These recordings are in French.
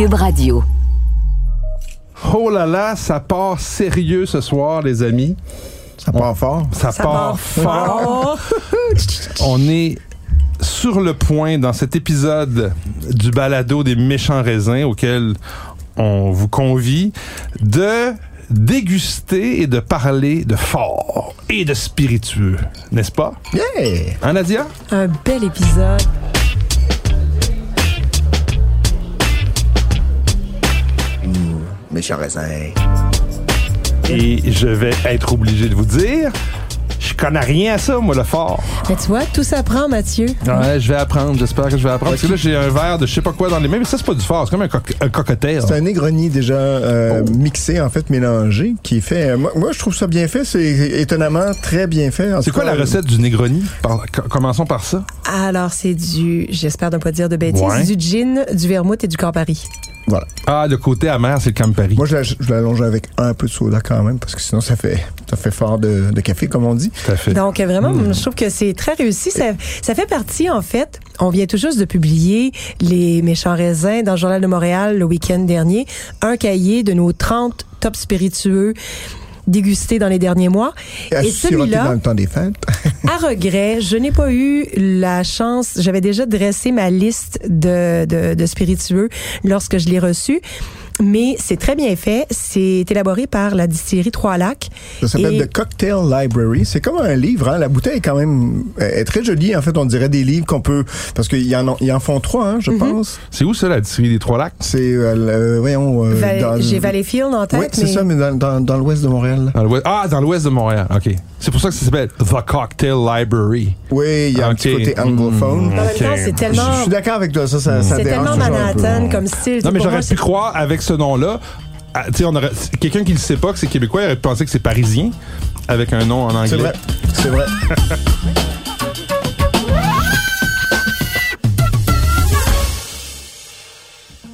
Cube Radio. Oh là là, ça part sérieux ce soir, les amis. Ça part fort. Ça, part, fort. On est sur le point dans cet épisode du balado des méchants raisins auquel on vous convie de déguster et de parler de fort et de spiritueux, n'est-ce pas? Yeah! Hein, Nadia? Un bel épisode. Méchant raisin. Et je vais être obligé de vous dire, je connais rien à ça, moi, le fort. Mais tu vois, tout s'apprend, Mathieu. Ouais, je vais apprendre, j'espère que je vais apprendre. Parce que là, j'ai un verre de je sais pas quoi dans les mains, mais ça, c'est pas du fort, c'est comme un, coq- un cocktail. C'est un Negroni déjà euh, mixé, en fait, mélangé, qui est fait. euh, moi, moi, je trouve ça bien fait. C'est étonnamment très bien fait. C'est quoi cas, la recette du Negroni? Par- co- commençons par ça. Alors, c'est du, j'espère ne pas dire de bêtises, Ouais. du gin, du vermouth et du Campari. Voilà. Ah, le côté amer, c'est le Campari. Moi, je la- je l'allonge avec un peu de soda quand même, parce que sinon, ça fait, ça fait fort de, de café, comme on dit. Tout à fait. Donc, vraiment, Hmm. je trouve que c'est très réussi. Ça, ça fait partie, en fait, on vient tout juste de publier Les méchants raisins dans le Journal de Montréal le week-end dernier, un cahier de nos 30 top spiritueux dégustés dans les derniers mois. Et celui-là, à regret, je n'ai pas eu la chance. J'avais déjà dressé ma liste de, de, de spiritueux lorsque je l'ai reçu. Mais c'est très bien fait. C'est élaboré par la distillerie Trois-Lacs. Ça s'appelle Et- The Cocktail Library. C'est comme un livre. Hein? La bouteille est quand même est très jolie. En fait, on dirait des livres qu'on peut... Parce qu'ils en, ont- ils en font trois, hein, Mhm. je pense. C'est où ça, la distillerie des Trois-Lacs? C'est... Euh, voyons... euh, Val- dans- J'ai Valleyfield en tête, Oui, c'est mais ça, mais dans, dans, dans l'ouest de Montréal. Dans ah, dans l'ouest de Montréal. OK. C'est pour ça que ça s'appelle The Cocktail Library. Oui, il y a un Ok. petit côté anglophone. Mm. en même Ok. temps, c'est Je tellement, suis d'accord avec toi, ça, ça, ça c'est tellement un peu. Manhattan comme style. Non, mais j'aurais pu croire avec ce nom-là. ah, quelqu'un qui ne sait pas que c'est québécois, il aurait pu penser que c'est parisien avec un nom en anglais. C'est vrai, c'est vrai.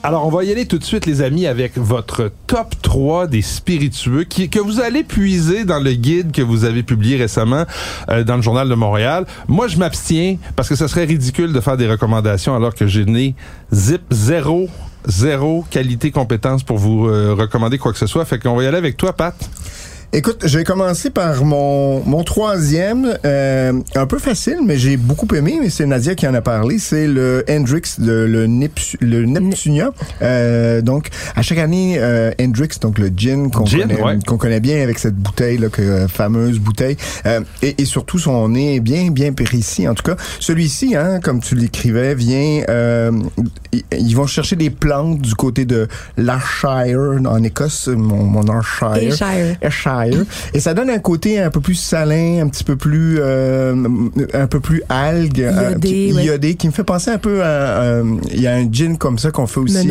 Alors, on va y aller tout de suite, les amis, avec votre top 3 des spiritueux que vous allez puiser dans le guide que vous avez publié récemment euh, dans le Journal de Montréal. Moi, je m'abstiens parce que ce serait ridicule de faire des recommandations alors que j'ai né zip zéro, zéro qualité, compétence pour vous euh, recommander quoi que ce soit. Fait qu'on va y aller avec toi, Pat. Écoute, je vais commencer par mon, mon troisième, euh, un peu facile, mais j'ai beaucoup aimé, mais c'est Nadia qui en a parlé, c'est le Hendrix, le, le, Neptu- le Neptunia. Euh, donc, à chaque année, euh, Hendrix, donc le gin qu'on connaît, ouais. qu'on connaît bien avec cette bouteille, là, que, euh, fameuse bouteille, euh, et, et surtout son nez bien, bien précis. En tout cas, celui-ci, hein, comme tu l'écrivais, vient, euh, ils- vont chercher des plantes du côté de l'Ayrshire, en Écosse, mon, mon Ayrshire. Ayrshire. Et ça donne un côté un peu plus salin, un petit peu plus, euh, un peu plus algue, euh, Iodé, qui, ouais. iodé, qui me fait penser un peu à, euh, il y a un gin comme ça qu'on fait aussi.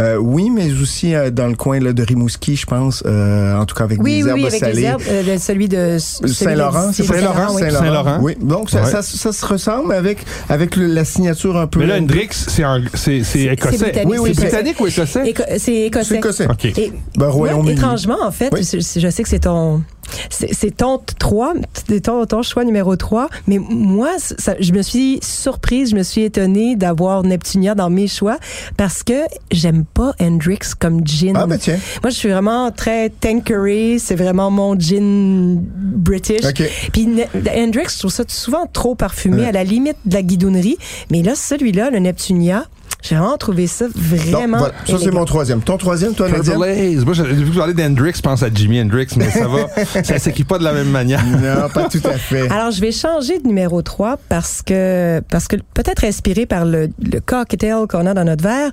Euh, oui, mais aussi euh, dans le coin là, de Rimouski, je pense, euh, en tout cas avec Oui, des oui, herbes oui, avec salées. les herbes, euh, celui de Saint-Laurent, Saint-Laurent, oui. Saint-Laurent. Oui, donc ça, Ouais. ça, ça se ressemble avec avec le- la signature un peu. Mais là, Hendrix, c'est un- c'est c'est écossais. britannique, Oui, oui, c'est britannique ou écossais? Éco- C'est écossais. C'est écossais. OK. Et Ben, moi, étrangement, en fait, Oui. je, je sais que c'est ton, c'est ton 3, ton, ton choix numéro 3, mais moi, ça- je me suis surprise, je me suis étonnée d'avoir Neptunia dans mes choix parce que j'aime pas Hendrix comme gin. Ah ben tiens. Moi, je suis vraiment très Tanqueray, c'est vraiment mon gin british. OK. Puis Hendrix, je trouve ça souvent trop parfumé, Ouais. à la limite de la guidonnerie. Mais là, celui-là, le Neptunia, j'ai vraiment trouvé ça Donc, vraiment. voilà. Ça, c'est mon troisième. Ton troisième, toi, Nadia? Moi, j'ai vu que vous parlez d'Hendrix, je pense à Jimi Hendrix, mais ça va. ça s'écrit pas de la même manière. Non, pas tout à fait. Alors, je vais changer de numéro 3 parce que, parce que peut-être inspiré par le, le cocktail qu'on a dans notre verre.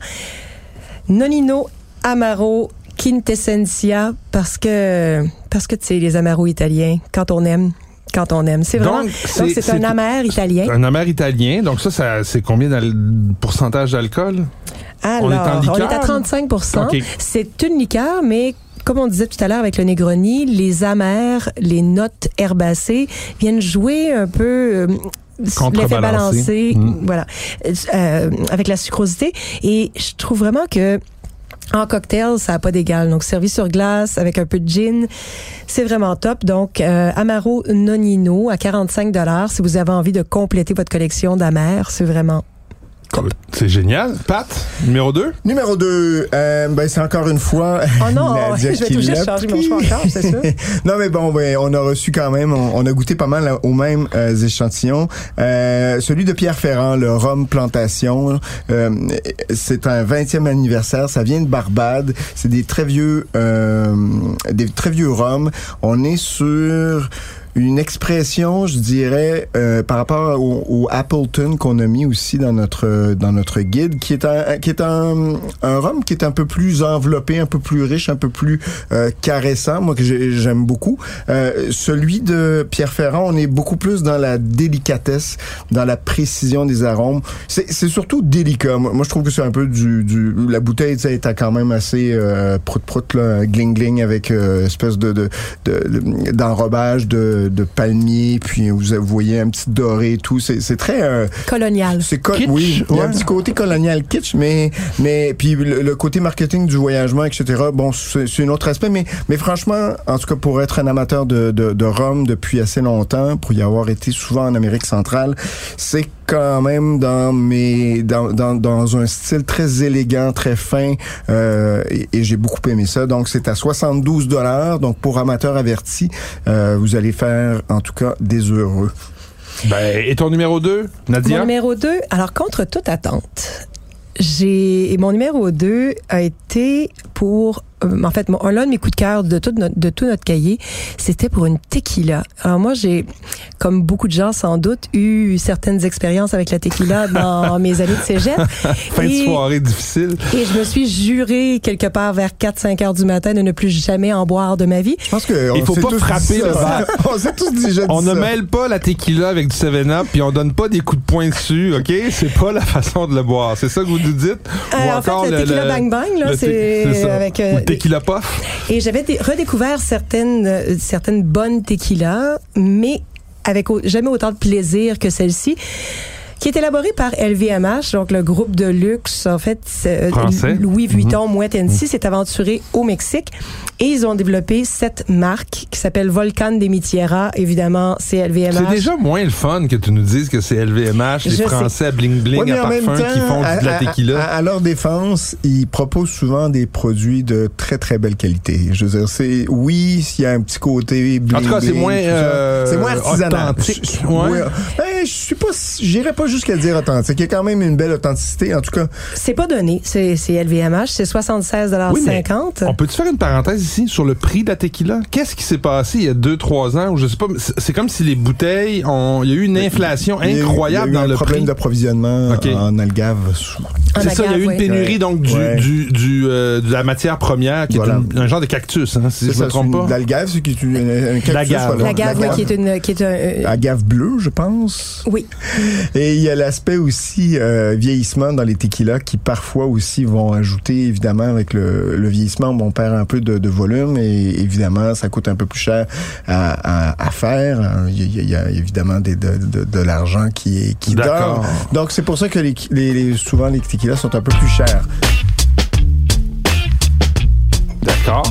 Nonino Amaro Quintessentia parce que, parce que, tu sais, les Amaro italiens, quand on aime, quand on aime. C'est vraiment, Donc, c'est- un amer italien. Un amer italien. Donc ça, ça c'est combien le pourcentage d'alcool? Alors, On est en liqueur, à 35 OK. C'est une liqueur, mais comme on disait tout à l'heure avec le Negroni, les amers, les notes herbacées viennent jouer un peu euh, l'effet balancé, Mm. voilà, euh, avec la sucrosité. Et je trouve vraiment que en cocktail, ça n'a pas d'égal. Donc, servi sur glace avec un peu de gin, c'est vraiment top. Donc, euh, Amaro Nonino à 45 si vous avez envie de compléter votre collection d'amers, c'est vraiment C'est génial. Pat, numéro 2. Numéro 2, ben, c'est encore une fois. Oh non, Nadia je vais tout juste l'a changer mon pris. choix encore, c'est sûr. non, mais bon, ben, on a reçu quand même, on, on a goûté pas mal aux mêmes euh, échantillons. Euh, celui de Pierre Ferrand, le rhum plantation, euh, c'est un 20e anniversaire, ça vient de Barbade, c'est des très vieux, euh, des très vieux rhums. On est sur une expression, je dirais, euh, par rapport au, au Appleton qu'on a mis aussi dans notre dans notre guide, qui est un qui est un, un rhum qui est un peu plus enveloppé, un peu plus riche, un peu plus euh, caressant, moi que j'ai- j'aime beaucoup. Euh, celui de Pierre Ferrand, on est beaucoup plus dans la délicatesse, dans la précision des arômes. C'est c'est surtout délicat. Moi, je trouve que c'est un peu du, du la bouteille, sais, est quand même assez euh, prout prout là, gling gling avec euh, espèce de de- de- d'enrobage de, de, palmier, puis vous voyez un petit doré et tout. C'est c'est très euh, Colonial. c'est co- Kitsch, oui, il y a un petit côté colonial kitsch, mais mais puis le, le côté marketing du voyagement, etc. Bon, c'est c'est un autre aspect, mais mais franchement, en tout cas pour être un amateur de de, de rhum depuis assez longtemps, pour y avoir été souvent en Amérique centrale, c'est quand même dans mes dans, dans, dans un style très élégant, très fin, euh, et, et j'ai beaucoup aimé ça. Donc c'est à 72 dollars. Donc pour amateurs avertis, euh, vous allez faire en tout cas des heureux. Ben, et ton numéro 2, Mon Nadia? numéro 2, alors contre toute attente, j'ai et mon numéro 2 a été pour euh, en fait mon, l'un de mes coups de cœur de tout notre, de tout notre cahier, c'était pour une tequila. Alors moi j'ai comme beaucoup de gens sans doute eu certaines expériences avec la tequila dans mes années de cégep. Fin de soirée difficile. Et je me suis juré quelque part vers 4-5 heures du matin de ne plus jamais en boire de ma vie. Je pense que Il on faut pas frapper le verre. on s'est tous déjà dit On ne ça. mêle pas la tequila avec du 7-Up, puis on donne pas des coups de poing dessus, OK? C'est pas la façon de le boire. C'est ça que vous nous dites? Euh, en fait, le tequila bang bang, là, le c'est avec, euh, Ou le tequila puff. Et j'avais dé- redécouvert certaines, euh, certaines bonnes tequilas, mais avec jamais autant de plaisir que celle-ci qui est élaborée par LVMH, donc le groupe de luxe, en fait, euh, Français. Louis Vuitton, Mhm. Moet Hennessy s'est aventuré au Mexique et ils ont développé cette marque qui s'appelle Volcan de Mitiera. Évidemment, c'est LVMH. C'est déjà moins le fun que tu nous dises que c'est LVMH, les Je sais. Français à bling-bling, Ouais, mais à parfum, temps, qui font à, de la à- tequila. à- à leur défense, ils proposent souvent des produits de très très belle qualité. Je veux dire, c'est oui, s'il y a un petit côté bling En tout cas, c'est moins, euh, c'est moins artisanal. authentique. Je- Ouais. ouais. Ben, je suis pas, j'irais pas jusqu'à dire authentique. Il y a quand même une belle authenticité. En tout cas, C'est pas donné, c'est c'est LVMH, c'est 76,50 Oui, On peut-tu faire une parenthèse ici sur le prix de la tequila? Qu'est-ce qui s'est passé il y a deux, trois ans? Ou je sais pas, c'est comme si les bouteilles ont, il y a eu une inflation il y a eu- incroyable il y a eu dans un le problème d'approvisionnement OK. en algave. En C'est ça, il y a eu une ouais. pénurie donc du, Ouais. du, du, euh, de la matière première qui Voilà. est une- un genre de cactus, hein, si C'est je ça, me trompe c'est une- pas. L'algave, c'est qui est une- un cactus. L'agave. voilà. Qui est une, qui est un, euh, Agave bleue, je pense. oui. Et il y a l'aspect aussi euh, vieillissement dans les tequilas qui parfois aussi vont ajouter, évidemment, avec le, le vieillissement, on perd un peu de, de volume et évidemment, ça coûte un peu plus cher à, à, à faire. Il y, a, il y a évidemment des, de, de, de l'argent qui, est, qui dort. Donc, c'est pour ça que les, les, les- souvent les tequilas sont un peu plus chers. D'accord.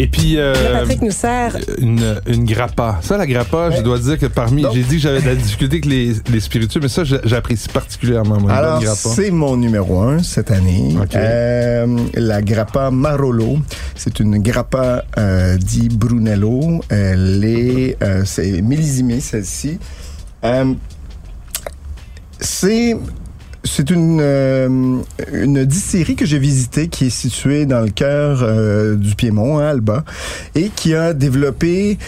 Et puis, euh, Patrick nous sert une, une grappa. Ça, la grappa, je dois dire que parmi, j'ai dit que j'avais de la difficulté avec les, les spiritueux, mais ça, j'apprécie particulièrement, moi, Alors, c'est mon numéro un cette année. Euh, la grappa Marolo. C'est une grappa euh, dit Brunello. Elle est, euh, c'est millésimée, celle-ci. Euh, c'est c'est une, euh, une distillerie que j'ai visitée qui est située dans le cœur euh, du Piémont, à Alba, et qui a développé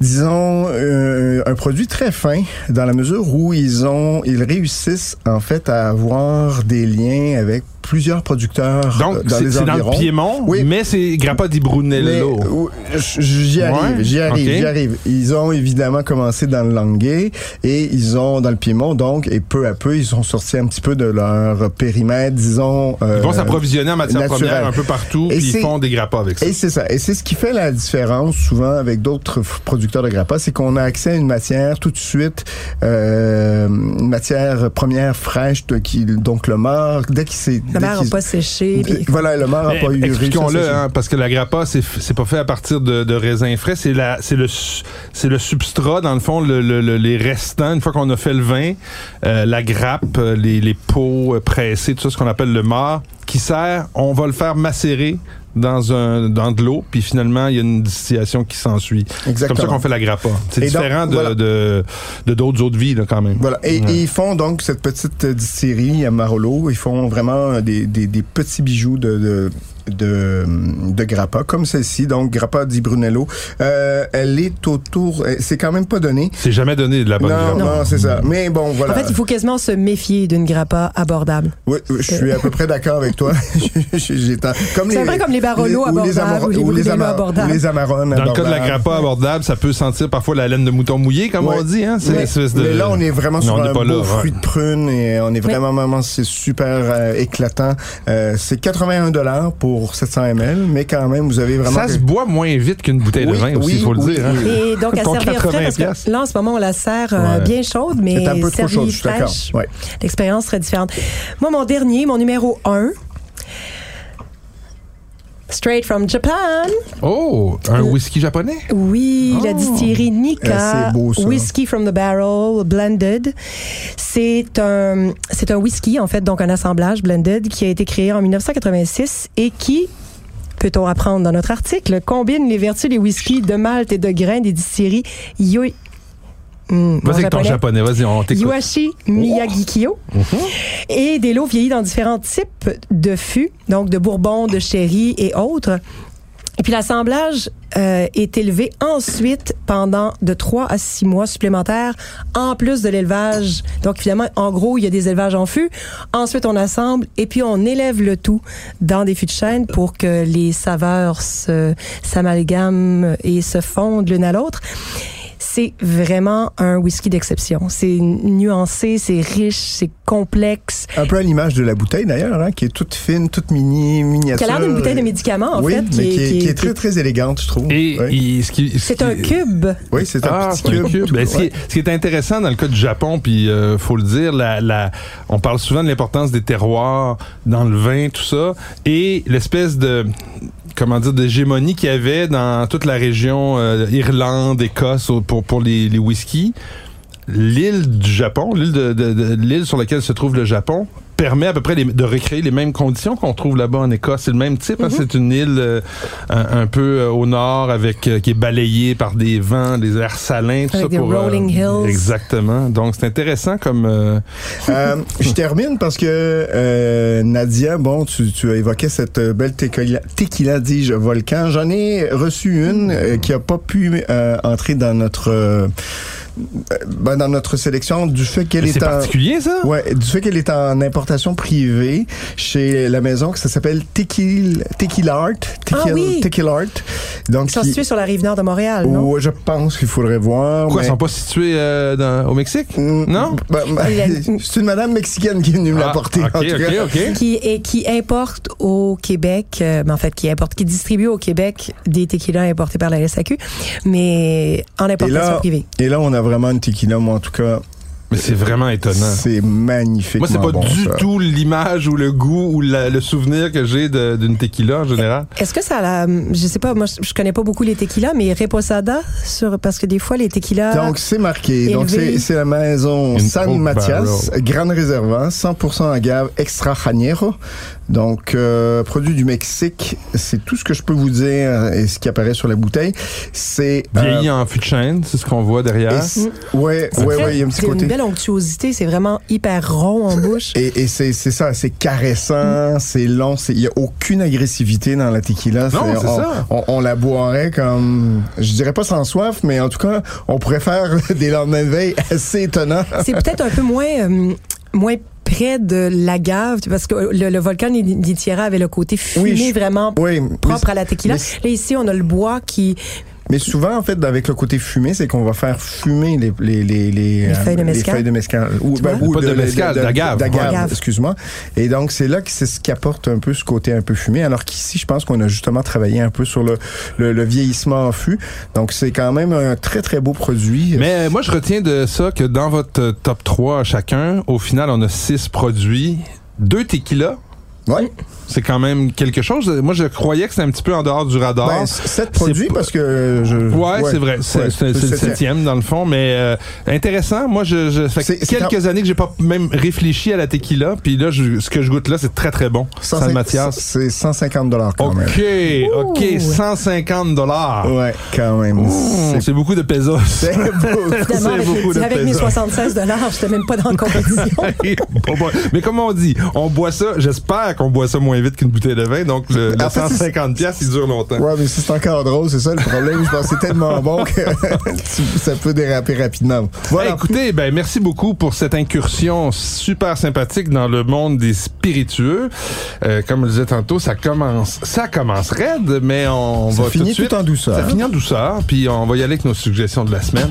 disons euh, un produit très fin dans la mesure où ils ont ils réussissent en fait à avoir des liens avec plusieurs producteurs Donc, euh, dans c'est les c'est dans le environs. Piémont, Oui. mais c'est Grappa di Brunello. euh, j'y arrive, Ouais, j'y arrive, j'y arrive. Ils ont évidemment commencé dans le Languet et ils ont dans le Piémont donc et peu à peu ils sont sortis un petit peu de leur périmètre, disons. euh, Ils vont s'approvisionner en matière naturel. première un peu partout, Et puis ils font des grappas avec ça. Et c'est ça. Et c'est ce qui fait la différence souvent avec d'autres producteurs de grappa, c'est qu'on a accès à une matière tout de suite, euh, une matière première fraîche, de- qui, donc le mort, dès qu'il s'est... La dès mer n'a pas séché. puis- Voilà, le mort n'a pas eu Expliquons-le, hein, parce que la grappa, c'est c'est pas fait à partir de, de raisins frais, c'est la, c'est le, c'est le substrat dans le fond, le, le- le- les restants. Une fois qu'on a fait le vin, euh, la grappe, euh, les, les pots euh, pressés, tout ça, ce qu'on appelle le marc, qui sert, on va le faire macérer dans un dans de l'eau, puis finalement il y a une distillation qui s'ensuit. C'est comme ça qu'on fait la grappa. C'est donc, différent de voilà. de de d'autres eaux de vie là, quand même. Voilà. Et, Ouais. et ils font donc cette petite distillerie à Marolo. Ils font vraiment des, des, des petits bijoux de, de de, de grappa comme celle-ci donc grappa di Brunello euh, elle est autour euh, c'est quand même pas donné C'est jamais donné de la bonne non grappa. non c'est ça mais bon voilà En fait, il faut quasiment se méfier d'une grappa abordable. Oui, je suis à peu près d'accord avec toi. J'ai tant- comme C'est peu comme les Barolo ou les abordables ou les ou les abordables. ou les Amarones Dans le cas de la abordables. grappa abordable, ça peut sentir parfois la laine de mouton mouillé, comme Ouais. on dit. Hein? C'est espèce de... mais là, on est vraiment Non, sur on un beau là, ouais. fruit de prune et on est vraiment, vraiment, c'est super euh, éclatant. Euh, c'est 81 dollars pour 700 ml, mais quand même, vous avez vraiment. Ça se boit moins vite qu'une bouteille Oui, de vin aussi, oui, il faut le oui, dire. hein. Et donc, à servir frais, 80 parce que là, en ce moment, on la sert euh, Ouais. bien chaude, mais C'est un peu trop chaud, je suis d'accord. Ouais. l'expérience serait différente. Moi, mon dernier, mon numéro 1, Straight from Japan. Oh, un whisky japonais? Oui, la Oh. distillerie Nika c'est beau, ça. Whiskey from the Barrel Blended. C'est un c'est un whisky en fait donc un assemblage blended qui a été créé en 1986 et qui peut-on apprendre dans notre article combine les vertus des whiskies de malt et de grains des distilleries Yo Mon Vas-y avec ton japonais. vas-y, on t'écoute. Iwashi Miyagikyo et des lots vieillis dans différents types de fûts, donc de bourbon, de sherry et autres. Et puis l'assemblage euh, est élevé ensuite pendant de 3 à 6 mois supplémentaires, en plus de l'élevage. Donc finalement, en gros, il y a des élevages en fût. Ensuite, on assemble et puis on élève le tout dans des fûts de chêne pour que les saveurs s'amalgament et se fondent l'une à l'autre. C'est vraiment un whisky d'exception. C'est nuancé, c'est riche, c'est complexe. Un peu à l'image de la bouteille d'ailleurs, hein, qui est toute fine, toute mini, Qui miniature. a l'air d'une bouteille de médicaments, en oui, fait. mais qui est, qui est très, très élégante, je trouve. Et Oui, il- ce qui- ce C'est qui- un cube. Oui, c'est un Ah, petit un cube. Ben, ce, qui est, ce qui est intéressant dans le cas du Japon, puis euh, faut le dire, la, la, on parle souvent de l'importance des terroirs dans le vin, tout ça, et l'espèce de comment dire d'hégémonie qu'il y avait dans toute la région euh, Irlande, Écosse pour pour les, les whiskies. L'île du Japon, l'île de, de- de- l'île sur laquelle se trouve le Japon, permet à peu près les- de recréer les mêmes conditions qu'on trouve là-bas en Écosse. C'est le même type. hein. C'est une île euh, un, un peu euh, au nord avec euh, qui est balayée par des vents, des airs salins, tout Avec ça des pour euh, rolling hills. Exactement. Donc c'est intéressant comme. euh, Euh, je termine parce que euh, Nadia, bon, tu, tu as évoqué cette belle tequila, tequila dis-je, volcan. J'en ai reçu une qui a pas pu euh, entrer dans notre euh, ben, dans notre sélection du fait qu'elle c'est est en particulier ça? Ouais, du fait qu'elle est en importation privée chez la maison que ça s'appelle Tequila Tequila Art, Tequila, Ah oui. Tequila Art. Donc Ils sont qui- situés sur la rive nord de Montréal, non? Ouais, je pense qu'il faudrait voir. Quoi, mais- ils sont pas situés euh, dans- au Mexique? Mm, Non? ben, ben, Il y a- c'est une madame mexicaine qui est venue me Ah, l'apporter. ok, en tout ok, cas. ok. Qui, et qui importe au Québec, euh, en fait, qui importe, qui distribue au Québec des tequilas importés par la SAQ, mais en Et importation là, privée. et là, on a vraiment une tequila, moi, en tout cas, Mais c'est vraiment étonnant. c'est magnifique. Moi, c'est pas bon, du ça. tout l'image ou le goût ou la- le souvenir que j'ai de- d'une tequila en général. Est-ce que ça a la, je sais pas, moi, je connais pas beaucoup les tequilas, mais reposada sur, parce que des fois, les tequilas. Donc, c'est marqué. Donc, c'est c'est la maison Une San Matias, Gran Reserva, 100% agave extra janeiro. Donc, euh, produit du Mexique. C'est tout ce que je peux vous dire et ce qui apparaît sur la bouteille. C'est... euh, Vieilli en fût de chêne, c'est ce qu'on voit derrière. ouais, ouais, ouais, il y a un petit c'est côté. une belle onctuosité, c'est vraiment hyper rond en bouche. Et, et c'est c'est ça, c'est caressant, c'est long, c'est- il y a aucune agressivité dans la tequila. Non, c'est on, ça. On, on la boirait comme, je dirais pas sans soif, mais en tout cas, on pourrait faire des lendemains de veille assez étonnants. C'est peut-être un peu moins, euh, moins près de l'agave, parce que le, le volcan di Tierra avait le côté fumé Oui, je- vraiment Oui, propre à la tequila. Là, ici, on a le bois qui... Mais souvent, en fait, avec le côté fumé, c'est qu'on va faire fumer les les les les, Les feuilles de mescal. feuilles de mescal ou, ben, ou Pas de mescal, d'agave. d'agave, excuse-moi. Et donc c'est là que c'est ce qui apporte un peu ce côté un peu fumé. Alors qu'ici, je pense qu'on a justement travaillé un peu sur le le, le vieillissement en fût. Donc c'est quand même un très très beau produit. Mais euh, moi, je retiens de ça que dans votre euh, top 3 chacun, au final, on a six produits, deux tequilas. ouais. C'est quand même quelque chose. Moi, je croyais que c'était un petit peu en dehors du radar. Ben, sept produits parce que je. Ouais, c'est vrai. C'est ouais, c'est- c'est le septième dans le fond, mais euh, intéressant. Moi, je, je ça fait quelques années que j'ai pas même réfléchi à la tequila, puis là, je- ce que je goûte là, c'est très très bon. San 150 Mathias. C'est 150 dollars quand même. Ok, ok, Ouh. 150 dollars. Ouais, quand même. C'est beaucoup de pesos. c'est beau. Évidemment, C'est beaucoup de avec mes pesos. 76 dollars, j'étais même pas dans la compétition. Mais comme on dit, on boit ça, j'espère qu'on boit ça moins vite qu'une bouteille de vin, donc le, le En fait, c'est- 150 pièces il dure longtemps. Ouais, mais c'est encore drôle, c'est ça le problème. Je pense que c'est tellement bon que ça peut déraper rapidement. Voilà. Hey, écoutez, ben merci beaucoup pour cette incursion super sympathique dans le monde des spiritueux. Euh, comme je le disais tantôt, ça commence, ça commence raide, mais on Ça va finit tout de suite. tout en douceur. Ça finit en douceur, puis on va y aller avec nos suggestions de la semaine.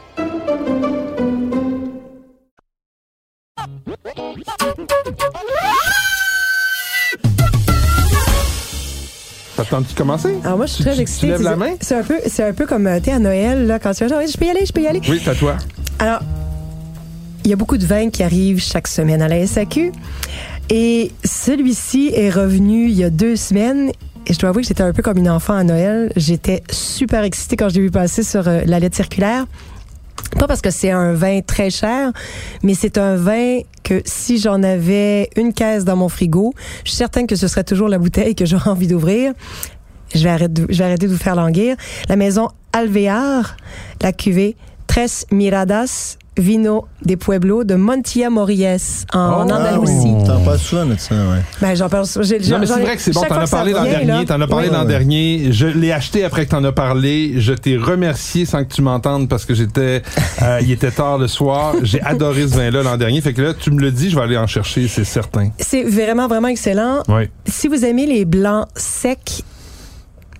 De commencer? Alors moi, je suis Tu- très tu- excitée. Tu lèves la main? C'est un peu, c'est un peu comme euh, t'es à Noël là quand tu vas dire, je peux y aller, je peux y aller. Oui, c'est à toi. Alors, il y a beaucoup de vins qui arrivent chaque semaine à la SAQ. Et celui-ci est revenu il y a deux semaines. Et je dois avouer que j'étais un peu comme une enfant à Noël. J'étais super excitée quand je l'ai vu passer sur euh, la lettre circulaire. Pas parce que c'est un vin très cher, mais c'est un vin que si j'en avais une caisse dans mon frigo, je suis certaine que ce serait toujours la bouteille que j'aurais envie d'ouvrir. Je vais, arrêter, de vous faire languir. La maison Alvear, la cuvée Tres Miradas Vino de Pueblo de Montilla Mories en Oh, Andalousie. T'en parles souvent de ça, ouais? Ben, j'en parle. j'ai- Non, mais c'est vrai que c'est bon. T'en as ça parlé l'an dernier. T'en as parlé Oui. l'an dernier. Je l'ai acheté après que t'en as parlé. Je t'ai remercié sans que tu m'entendes parce que j'étais, euh, il était tard le soir. J'ai adoré ce vin-là l'an dernier. Fait que là, tu me le dis, je vais aller en chercher, c'est certain. C'est vraiment, vraiment excellent. Oui. Si vous aimez les blancs secs,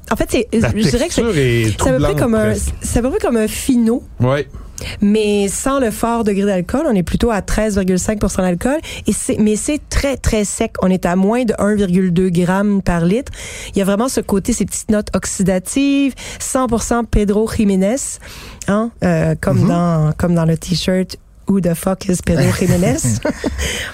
en fait, c'est, La je dirais que c'est, peu près troublante, comme un, à peu près comme un finot. Ouais. Mais sans le fort degré d'alcool, on est plutôt à 13,5% d'alcool. Et c'est, mais c'est très, très sec. On est à moins de 1,2 grammes par litre. Il y a vraiment ce côté, ces petites notes oxydatives, 100% Pedro Jiménez, hein, euh, comme dans, comme dans le t-shirt. Who the fuck is Pedro Jiménez?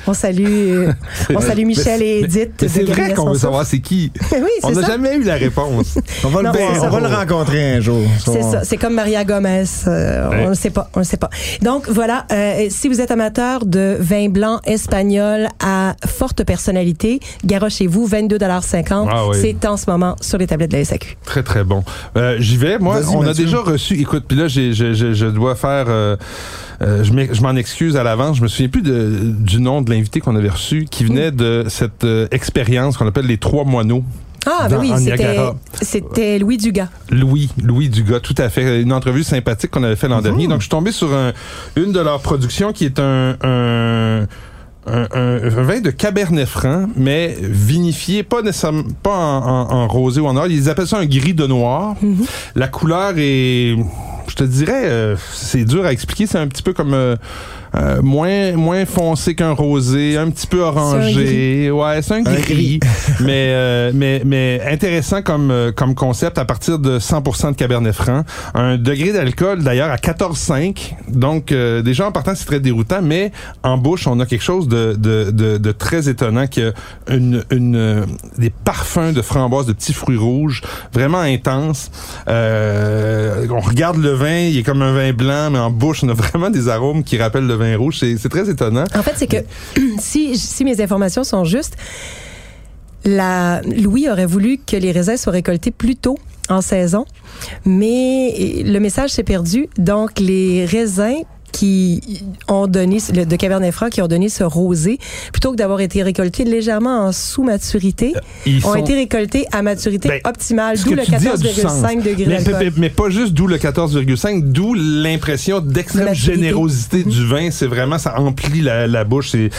on salue, on salue Michel et Edith. Mais c'est vrai qu'on veut savoir c'est qui. oui, On n'a jamais eu la réponse. On va, Non, le, c'est on ça. va le rencontrer un jour. C'est ça, c'est comme Maria Gomez. euh, Ouais. On ne sait pas, on ne sait pas. Donc voilà, euh, si vous êtes amateur de vin blanc espagnol à forte personnalité, garochez-vous 22,50 Ah oui. C'est en ce moment sur les tablettes de la SAQ. Très, très bon. Euh, J'y vais. Moi, on a déjà reçu. Écoute, puis là, je dois faire. Euh, je m'en excuse à l'avance. Je me souviens plus de, du nom de l'invité qu'on avait reçu, qui venait de cette euh, expérience qu'on appelle les trois moineaux. Ah, ben oui, c'était, Louis Dugas. Louis, Louis Dugas, tout à fait. Une entrevue sympathique qu'on avait fait l'an dernier. Donc, je suis tombé sur un- une de leurs productions qui est un, un, un, un- un vin de Cabernet Franc, mais vinifié, pas nécessairement, pas en, en- en rosé ou en or. Ils appellent ça un gris de noir. La couleur est, je te dirais, euh, c'est dur à expliquer. C'est un petit peu comme euh, euh, moins moins foncé qu'un rosé, un petit peu orangé. Ouais, c'est un Un gris, mais euh, mais mais intéressant comme euh, comme concept à partir de 100% de Cabernet Franc, un degré d'alcool d'ailleurs à 14,5. Donc euh, déjà en partant c'est très déroutant, mais en bouche on a quelque chose de de de, de très étonnant qui a une une euh, des parfums de framboise, de petits fruits rouges, vraiment intenses. Euh, on regarde le vin, il est comme un vin blanc, mais en bouche on a vraiment des arômes qui rappellent le C'est très étonnant. En fait, c'est que si, mes informations sont justes, Louis aurait voulu que les raisins soient récoltés plus tôt en saison, mais le message s'est perdu. Donc, les raisins qui ont donné, de Cabernet Franc, qui ont donné ce rosé, plutôt que d'avoir été récoltés légèrement en sous-maturité, Ils ont sont- été récoltés à maturité Ben, optimale, d'où le tu dis a du sens. 14,5 degrés mais, d'alcool. mais- mais pas juste d'où le 14,5, d'où l'impression d'extrême générosité du vin. C'est vraiment, ça emplit la, la bouche. C'est,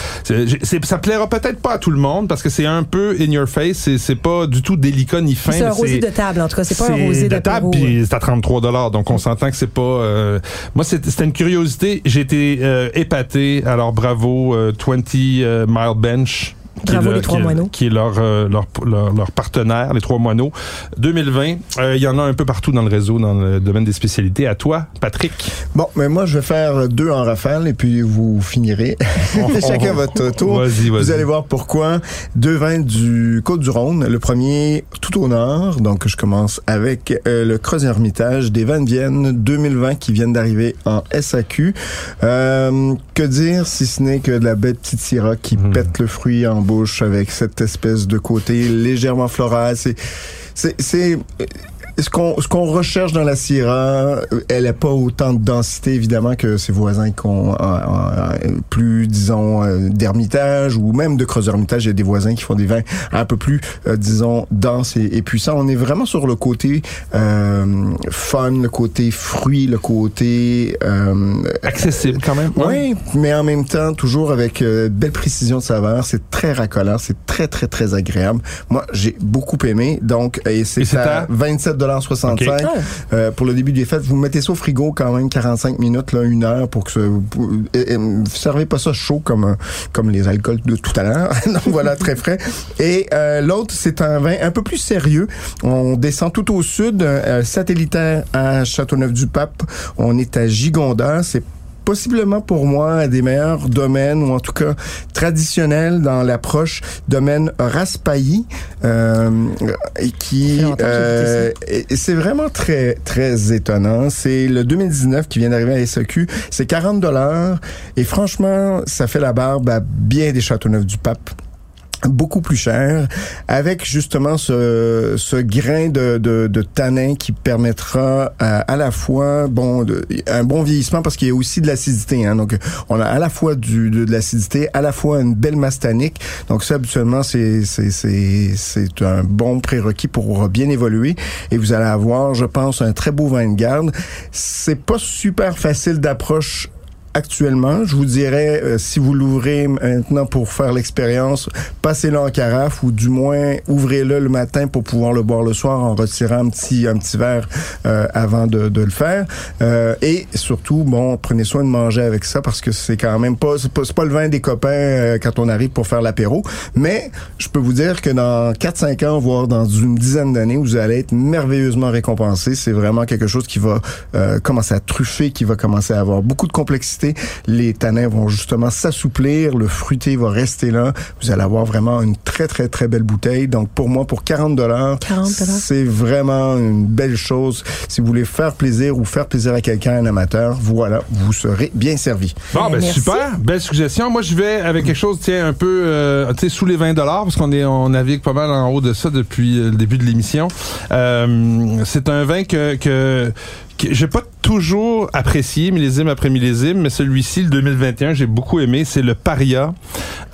c'est, ça plaira peut-être pas à tout le monde parce que c'est un peu in your face. C'est, c'est pas du tout délicat ni fin. C'est un rosé de table, en tout cas. C'est pas un rosé de table, puis c'est à 33 dollars. Donc on s'entend que c'est pas. euh, Moi, c'était une curiosité. J'ai été euh, épaté. Alors bravo, euh, 20 euh, Mile Bench. Qui est Bravo, le- les Trois qui est- Moineaux. Qui est leur, euh, leur, leur, leur partenaire, les Trois Moineaux. 2020, euh, il y en a un peu partout dans le réseau, dans le domaine des spécialités. À toi, Patrick. Bon, mais moi, je vais faire deux en rafale et puis vous finirez. Chacun on- votre tour. Vas-y, vas-y. Vous allez voir pourquoi. Deux vins du Côte-du-Rhône. Le premier, tout au nord. Donc, je commence avec euh, le Creuset Hermitage des vins de Vienne 2020 qui viennent d'arriver en SAQ. Euh, que dire si ce n'est que de la belle petite Syrah qui Mhm. pète le fruit en avec cette espèce de côté légèrement floral. C'est, c'est, ce qu'on ce qu'on recherche dans la Sierra, euh, elle n'a pas autant de densité évidemment que ses voisins qui ont un, un, plus disons d'ermitage ou même de creuseur ermitage. Il y a des voisins qui font des vins un peu plus disons denses et, et, puissants. On est vraiment sur le côté euh, fun, le côté fruit, le côté euh, accessible quand même. Oui, mais en même temps toujours avec belle précision de saveur. C'est très racoleur, c'est très très très agréable. Moi, j'ai beaucoup aimé. Donc et c'est à 27 ah. Euh, pour le début des fêtes. Vous mettez ça au frigo quand même 45 minutes, là, une heure pour que ce, pour, et, vous servez pas ça chaud comme comme les alcools de tout à l'heure. Donc voilà, très frais. Et l'autre, c'est un vin un peu plus sérieux. On descend tout au sud, euh, satellitaire à Châteauneuf-du-Pape. On est à Gigonda. C'est possiblement pour moi un des meilleurs domaines, ou en tout cas traditionnels dans l'approche domaine Raspailly, euh, et qui euh, c'est vraiment très très étonnant. C'est le 2019 qui vient d'arriver à SAQ. C'est 40 dollars et franchement, ça fait la barbe à bien des Châteauneuf du Pape beaucoup plus cher, avec justement ce, ce grain de, de, de tanin qui permettra à, à la fois bon de- un bon vieillissement parce qu'il y a aussi de l'acidité. Hein, donc on a à la fois du, de, de l'acidité, à la fois une belle masse tannique. Donc ça habituellement c'est c'est c'est c'est un bon prérequis pour bien évoluer et vous allez avoir, je pense, un très beau vin de garde. C'est pas super facile d'approche actuellement. Je vous dirais, euh, si vous l'ouvrez maintenant pour faire l'expérience, passez-le en carafe ou du moins ouvrez-le le matin pour pouvoir le boire le soir en retirant un petit un petit verre euh, avant de, de le faire. Euh, et surtout, bon, prenez soin de manger avec ça parce que c'est quand même pas c'est pas, pas le vin des copains euh, quand on arrive pour faire l'apéro. Mais je peux vous dire que dans 4-5 ans, voire dans une dizaine d'années, vous allez être merveilleusement récompensé. C'est vraiment quelque chose qui va euh, commencer à truffer, qui va commencer à avoir beaucoup de complexité. Les tanins vont justement s'assouplir, le fruité va rester là. Vous allez avoir vraiment une très très très belle bouteille. Donc pour moi, pour 40 dollars, 40 c'est vraiment une belle chose. Si vous voulez faire plaisir ou faire plaisir à quelqu'un, un amateur, voilà, vous serez bien servi. Bon, Ben, merci. super, belle suggestion. Moi, je vais avec quelque chose, tiens, un peu, euh, tu sais, sous les 20 dollars, parce qu'on est, on navigue pas mal en haut de ça depuis euh, le début de l'émission. Euh, c'est un vin que, que, que j'ai pas toujours apprécié, millésime après millésime, mais celui-ci, le 2021, j'ai beaucoup aimé. C'est le Paria,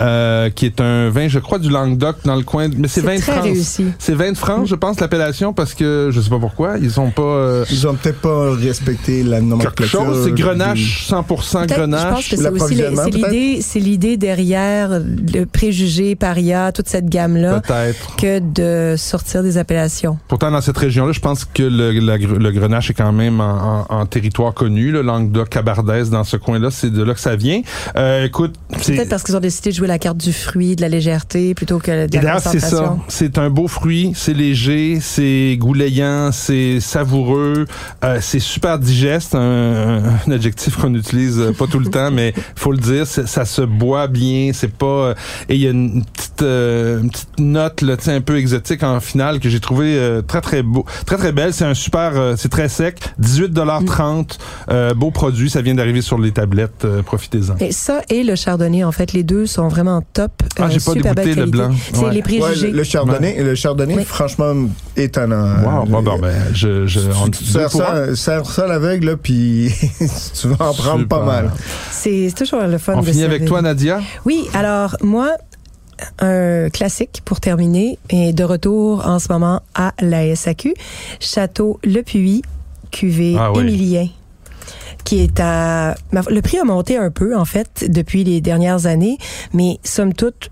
euh, qui est un vin, je crois, du Languedoc dans le coin, de- mais c'est C'est 20 de très France. réussi. C'est 20 de France, je pense, l'appellation, parce que je sais pas pourquoi, ils sont pas. euh, Ils ont peut-être pas respecté la quelque nomenclature. chose, c'est Grenache, 100% Peut-être, Grenache. Je pense que c'est aussi c'est l'idée, c'est l'idée derrière le préjugé, paria, toute cette gamme-là, Peut-être. que de sortir des appellations. Pourtant, dans cette région-là, je pense que le, la gre- le grenache est quand même en, en- en territoire connu. Le Languedoc, Cabardès, dans ce coin-là, c'est de là que ça vient. Euh, écoute, c'est... Peut-être parce qu'ils ont décidé de jouer la carte du fruit, de la légèreté, plutôt que de la c'est ça. C'est un beau fruit, c'est léger, c'est goulayant, c'est savoureux, euh, c'est super digeste, un, un adjectif qu'on utilise euh, pas tout le temps, mais faut le dire, ça se boit bien, c'est pas... euh, et il y a une petite, euh, une petite note là, un peu exotique en finale que j'ai trouvé euh, très très beau, très très belle. C'est un super, euh, c'est très sec, 18,30 4,30. Euh, beau produit, ça vient d'arriver sur les tablettes. euh, Profitez-en. Et ça et le chardonnay, en fait, les deux sont vraiment top. Ah, j'ai pas super dégoûté le blanc. C'est Ouais. les Ouais, préjugés. le, le chardonnay, le chardonnay Oui. franchement, étonnant. Wow, bon, bon, ben, je, je, on- tu sers ça, sers ça à l'aveugle, là, puis tu vas en prendre Super. pas mal. C'est toujours le fun On de finit avec toi, Nadia? Oui, alors moi, un classique pour terminer, et de retour en ce moment à la SAQ, Château Le Puy, cuvée Ah oui. Émilien qui est à... Le prix a monté un peu, en fait, depuis les dernières années, mais somme toute,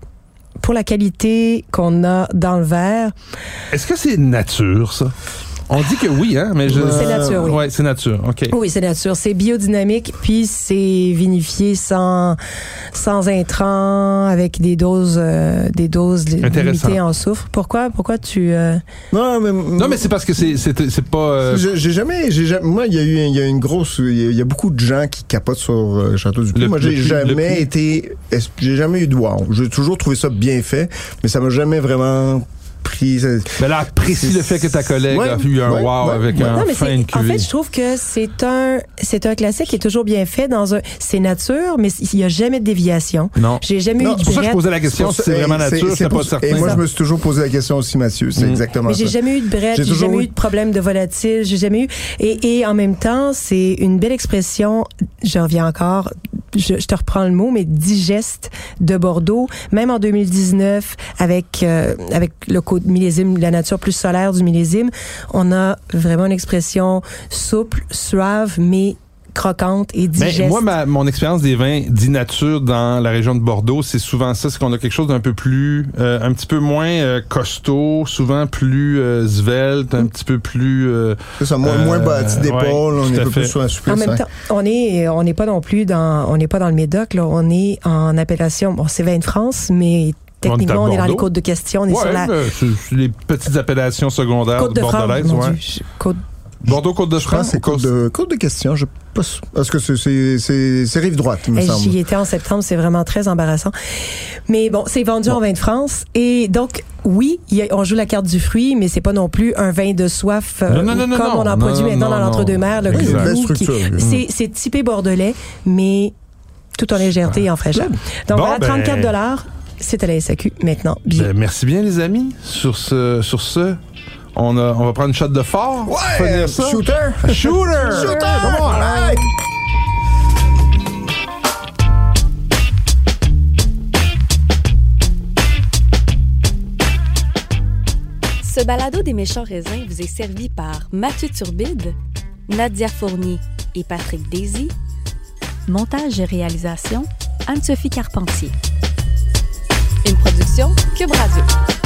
pour la qualité qu'on a dans le verre, Est-ce que c'est nature, ça? On dit que oui, hein? Mais je... C'est nature, oui. Ouais, c'est nature. OK. Oui, c'est nature. C'est biodynamique, puis c'est vinifié sans, sans intrants, avec des doses, euh, des doses limitées en soufre. Pourquoi, pourquoi tu... euh, Non, mais, Non, mais c'est parce que c'est pas. euh, J'ai jamais, j'ai jamais, moi, il y a eu, il y a une grosse, il y a- il y, a beaucoup de gens qui capotent sur euh, Château du Puy. Moi, j'ai jamais été, j'ai jamais eu de wow. J'ai toujours trouvé ça bien fait, mais ça m'a jamais vraiment pris. Mais là, apprécie le fait que ta collègue Ouais, a eu un ouais, wow ouais, avec ouais. un Non, mais fin c'est, de en cuvée. fait, je trouve que c'est un, c'est un classique qui est toujours bien fait dans un, c'est nature, mais il n'y a jamais de déviation. Non. J'ai jamais Non, eu C'est de pour ça que je posais la question si c'est vraiment nature, c'est pas pour- certain. Et moi, je me suis toujours posé la question aussi, Mathieu. C'est Mm. exactement Mais ça. j'ai jamais eu de brette, J'ai jamais eu- eu de problème de volatile, j'ai jamais eu. Et, et en même temps, c'est une belle expression. Je reviens encore. Je, je te reprends le mot, mais digeste de Bordeaux. Même en 2019, avec euh, avec le millésime, la nature plus solaire du millésime, on a vraiment une expression souple, suave, mais croquante et digeste. Mais moi, ma, mon expérience des vins dits nature dans la région de Bordeaux, c'est souvent ça, c'est qu'on a quelque chose d'un peu plus, euh, un petit peu moins euh, costaud, souvent plus euh, svelte, un petit peu plus. euh, C'est ça, moins, Euh, moins bâti d'épaule, ouais, on est un peu fait. plus. En même temps, on est on n'est pas non plus dans on n'est pas dans le Médoc là, on est en appellation bon c'est vin de France mais techniquement on est, dans les côtes de question, on est ouais, sur la les petites appellations secondaires côte de France. bordelaises. mon ouais. Dieu, côte- Bordeaux, Côte de Je pense que c'est côte de, côte de question. Je pas sûr. Parce que c'est- rive droite, il me Hey, semble. J'y étais en septembre, c'est vraiment très embarrassant. Mais bon, c'est vendu en vin de France. Et donc, oui, il y a- on joue la carte du fruit, mais c'est pas non plus un vin de soif euh, Non, non, non, non, comme on en Non, produit maintenant non, dans l'entre-deux-mers. Le Oui, c'est typé bordelais, mais tout en légèreté et en fraîcheur. Donc Bon, voilà, ben- 34 dollars. C'est à la SAQ maintenant. Bien. Ben, merci bien, les amis. Sur ce, sur ce, on, a, on va prendre une shot de fort. Ouais, ça. shooter! Shooter! Shooter! Come on. Ce balado des méchants raisins vous est servi par Mathieu Turbide, Nadia Fournier et Patrick Daisy. Montage et réalisation, Anne-Sophie Carpentier. Une production Cube Radio.